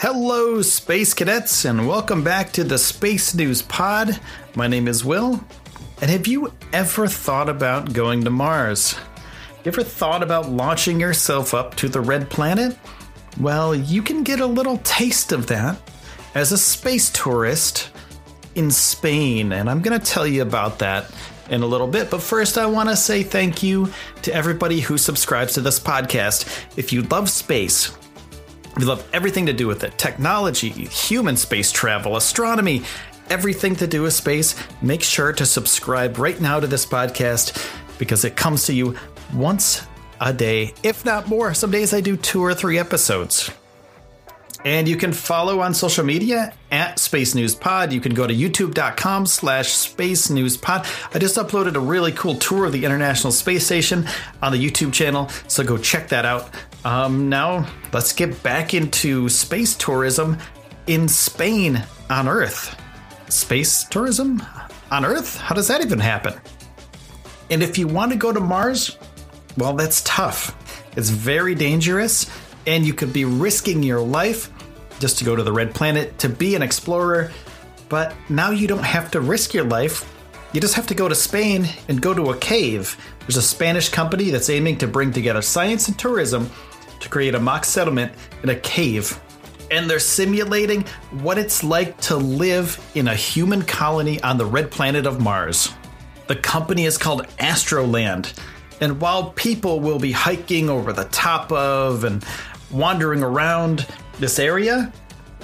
Hello, Space Cadets, and welcome back to the Space News Pod. My name is Will, and have you ever thought about going to Mars? You ever thought about launching yourself up to the red planet? Well, you can get a little taste of that as a space tourist in Spain, and I'm going to tell you about that in a little bit. But first, I want to say thank you to everybody who subscribes to this podcast. If you love space, we love everything to do with it technology, human space travel, astronomy, everything to do with space. Make sure to subscribe right now to this podcast because it comes to you once a day, if not more. Some days I do two or three episodes. And you can follow on social media at Space News Pod. You can go to youtube.com slash Space News Pod. I just uploaded a really cool tour of the International Space Station on the YouTube channel, so go check that out. Um, now, let's get back into space tourism in Spain on Earth. Space tourism on Earth? How does that even happen? And if you want to go to Mars, well, that's tough. It's very dangerous, and you could be risking your life just to go to the red planet to be an explorer. But now you don't have to risk your life. You just have to go to Spain and go to a cave. There's a Spanish company that's aiming to bring together science and tourism to create a mock settlement in a cave. And they're simulating what it's like to live in a human colony on the red planet of Mars. The company is called Astroland. And while people will be hiking over the top of and wandering around this area,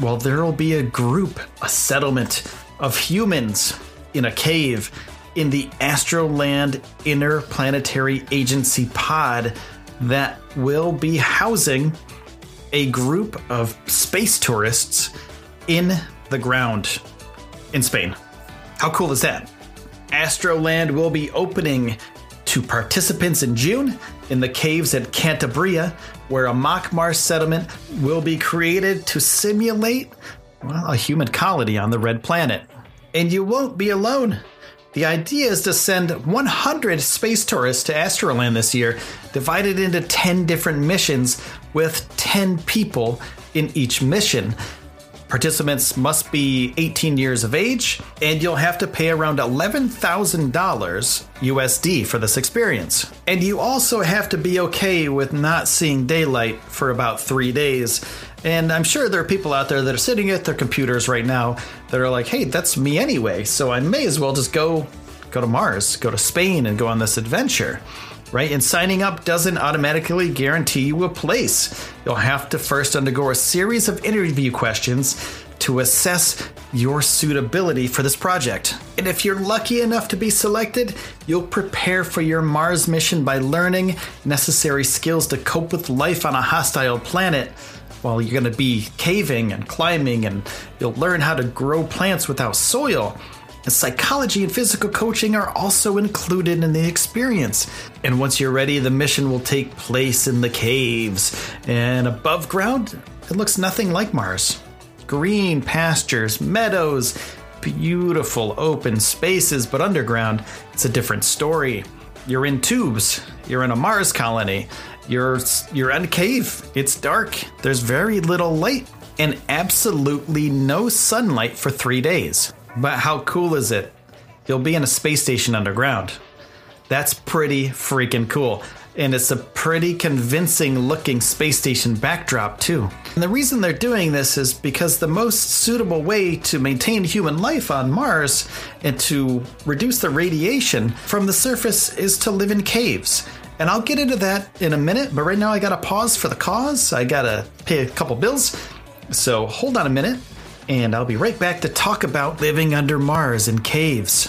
well, there will be a group, a settlement of humans in a cave in the Astroland Interplanetary Agency pod that will be housing a group of space tourists in the ground in Spain. How cool is that? Astroland will be opening to participants in June in the caves at Cantabria, where a mock Mars settlement will be created to simulate well, a human colony on the red planet. And you won't be alone. The idea is to send 100 space tourists to Astroland this year, divided into 10 different missions with 10 people in each mission. Participants must be 18 years of age, and you'll have to pay around $11,000 USD for this experience. And you also have to be okay with not seeing daylight for about three days. And I'm sure there are people out there that are sitting at their computers right now that are like, hey, that's me anyway, so I may as well just go go to Mars, go to Spain and go on this adventure right? And signing up doesn't automatically guarantee you a place. You'll have to first undergo a series of interview questions to assess your suitability for this project. And if you're lucky enough to be selected, you'll prepare for your Mars mission by learning necessary skills to cope with life on a hostile planet. While you're going to be caving and climbing, and you'll learn how to grow plants without soil and psychology and physical coaching are also included in the experience. And once you're ready, the mission will take place in the caves. And above ground, it looks nothing like Mars. Green pastures, meadows, beautiful open spaces, but underground, it's a different story. You're in tubes, you're in a Mars colony, you're you're in a cave. It's dark. There's very little light and absolutely no sunlight for 3 days. But how cool is it? You'll be in a space station underground. That's pretty freaking cool. And it's a pretty convincing looking space station backdrop, too. And the reason they're doing this is because the most suitable way to maintain human life on Mars and to reduce the radiation from the surface is to live in caves. And I'll get into that in a minute, but right now I gotta pause for the cause. I gotta pay a couple bills. So hold on a minute and I'll be right back to talk about living under Mars in caves.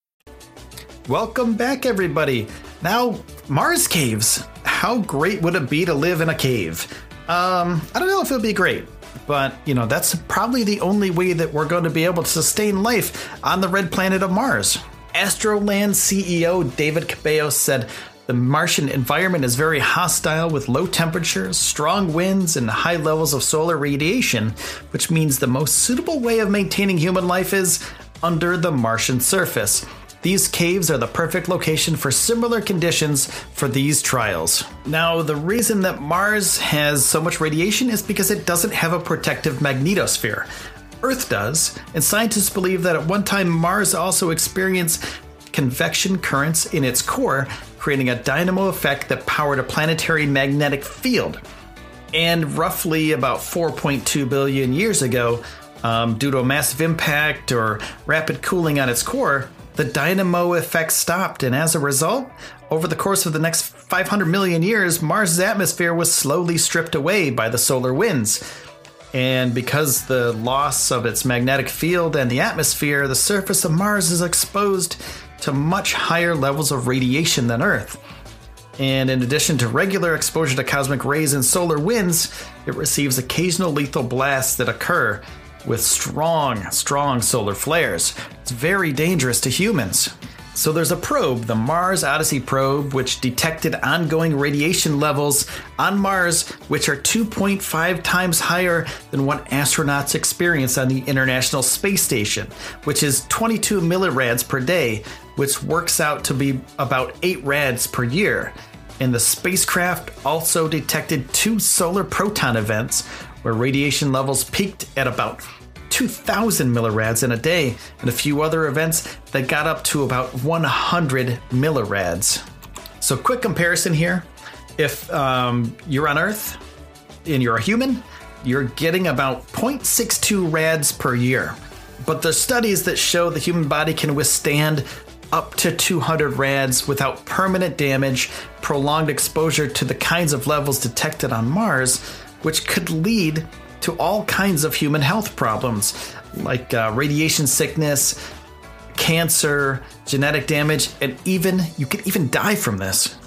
Welcome back, everybody. Now, Mars caves. How great would it be to live in a cave? Um, I don't know if it would be great. but you know, that's probably the only way that we're going to be able to sustain life on the red planet of Mars. Astroland CEO David Cabello said the Martian environment is very hostile with low temperatures, strong winds, and high levels of solar radiation, which means the most suitable way of maintaining human life is under the Martian surface. These caves are the perfect location for similar conditions for these trials. Now, the reason that Mars has so much radiation is because it doesn't have a protective magnetosphere. Earth does, and scientists believe that at one time Mars also experienced convection currents in its core, creating a dynamo effect that powered a planetary magnetic field. And roughly about 4.2 billion years ago, um, due to a massive impact or rapid cooling on its core, the dynamo effect stopped, and as a result, over the course of the next 500 million years, Mars' atmosphere was slowly stripped away by the solar winds. And because the loss of its magnetic field and the atmosphere, the surface of Mars is exposed to much higher levels of radiation than Earth. And in addition to regular exposure to cosmic rays and solar winds, it receives occasional lethal blasts that occur with strong, strong solar flares. It's very dangerous to humans. So there's a probe, the Mars Odyssey probe, which detected ongoing radiation levels on Mars, which are 2.5 times higher than what astronauts experience on the International Space Station, which is 22 millirads per day, which works out to be about 8 rads per year. And the spacecraft also detected two solar proton events, where radiation levels peaked at about 2,000 millirads in a day, and a few other events that got up to about 100 millirads. So, quick comparison here if um, you're on Earth and you're a human, you're getting about 0.62 rads per year. But there's studies that show the human body can withstand up to 200 rads without permanent damage, prolonged exposure to the kinds of levels detected on Mars, which could lead to all kinds of human health problems like uh, radiation sickness, cancer, genetic damage, and even you could even die from this.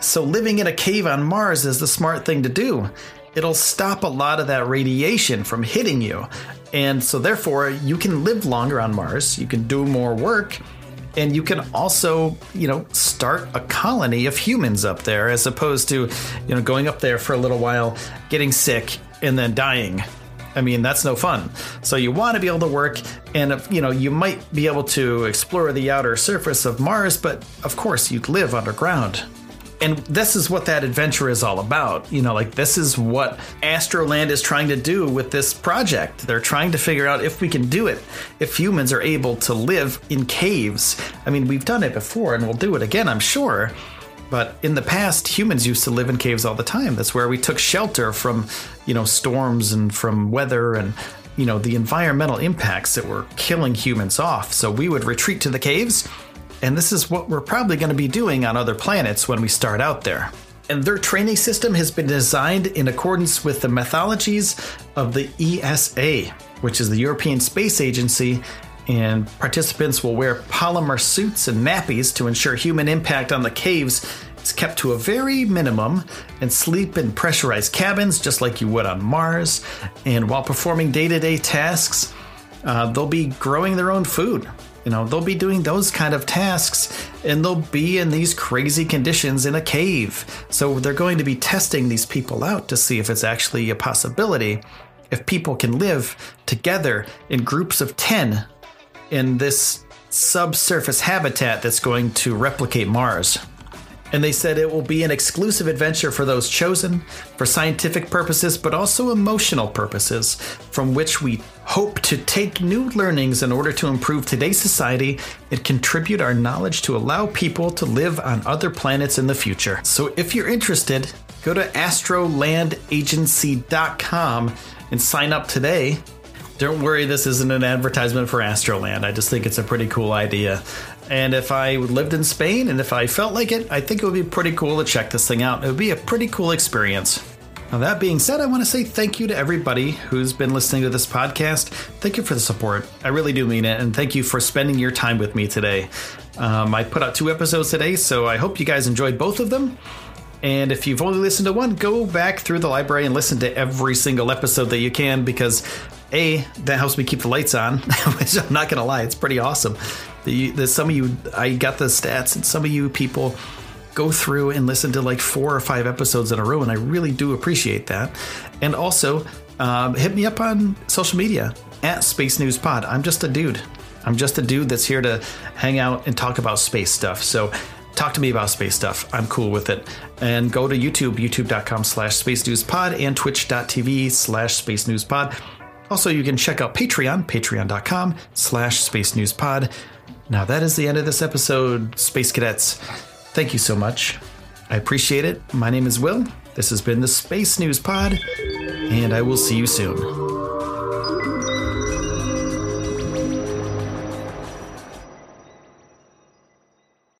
So, living in a cave on Mars is the smart thing to do. It'll stop a lot of that radiation from hitting you. And so, therefore, you can live longer on Mars, you can do more work, and you can also, you know, start a colony of humans up there as opposed to, you know, going up there for a little while, getting sick, and then dying. I mean, that's no fun. So you want to be able to work, and you know, you might be able to explore the outer surface of Mars, but of course, you'd live underground. And this is what that adventure is all about. You know, like this is what Astroland is trying to do with this project. They're trying to figure out if we can do it, if humans are able to live in caves. I mean, we've done it before and we'll do it again, I'm sure. But in the past, humans used to live in caves all the time. That's where we took shelter from, you know, storms and from weather and, you know, the environmental impacts that were killing humans off. So we would retreat to the caves, and this is what we're probably going to be doing on other planets when we start out there. And their training system has been designed in accordance with the methodologies of the ESA, which is the European Space Agency, and participants will wear polymer suits and nappies to ensure human impact on the caves is kept to a very minimum and sleep in pressurized cabins just like you would on Mars. And while performing day to day tasks, uh, they'll be growing their own food. You know, they'll be doing those kind of tasks and they'll be in these crazy conditions in a cave. So they're going to be testing these people out to see if it's actually a possibility. If people can live together in groups of 10 in this subsurface habitat that's going to replicate Mars. And they said it will be an exclusive adventure for those chosen for scientific purposes, but also emotional purposes, from which we hope to take new learnings in order to improve today's society and contribute our knowledge to allow people to live on other planets in the future. So if you're interested, go to astrolandagency.com and sign up today don't worry, this isn't an advertisement for Astroland. I just think it's a pretty cool idea. And if I lived in Spain and if I felt like it, I think it would be pretty cool to check this thing out. It would be a pretty cool experience. Now, that being said, I want to say thank you to everybody who's been listening to this podcast. Thank you for the support. I really do mean it. And thank you for spending your time with me today. Um, I put out two episodes today, so I hope you guys enjoyed both of them. And if you've only listened to one, go back through the library and listen to every single episode that you can because a that helps me keep the lights on. Which I'm not gonna lie, it's pretty awesome. The, the some of you, I got the stats, and some of you people go through and listen to like four or five episodes in a row, and I really do appreciate that. And also, um, hit me up on social media at Space News Pod. I'm just a dude. I'm just a dude that's here to hang out and talk about space stuff. So talk to me about space stuff. I'm cool with it. And go to YouTube, youtube.com slash space news pod and twitch.tv slash space news pod. Also, you can check out Patreon, patreon.com slash space news pod. Now, that is the end of this episode, Space Cadets. Thank you so much. I appreciate it. My name is Will. This has been the Space News Pod, and I will see you soon.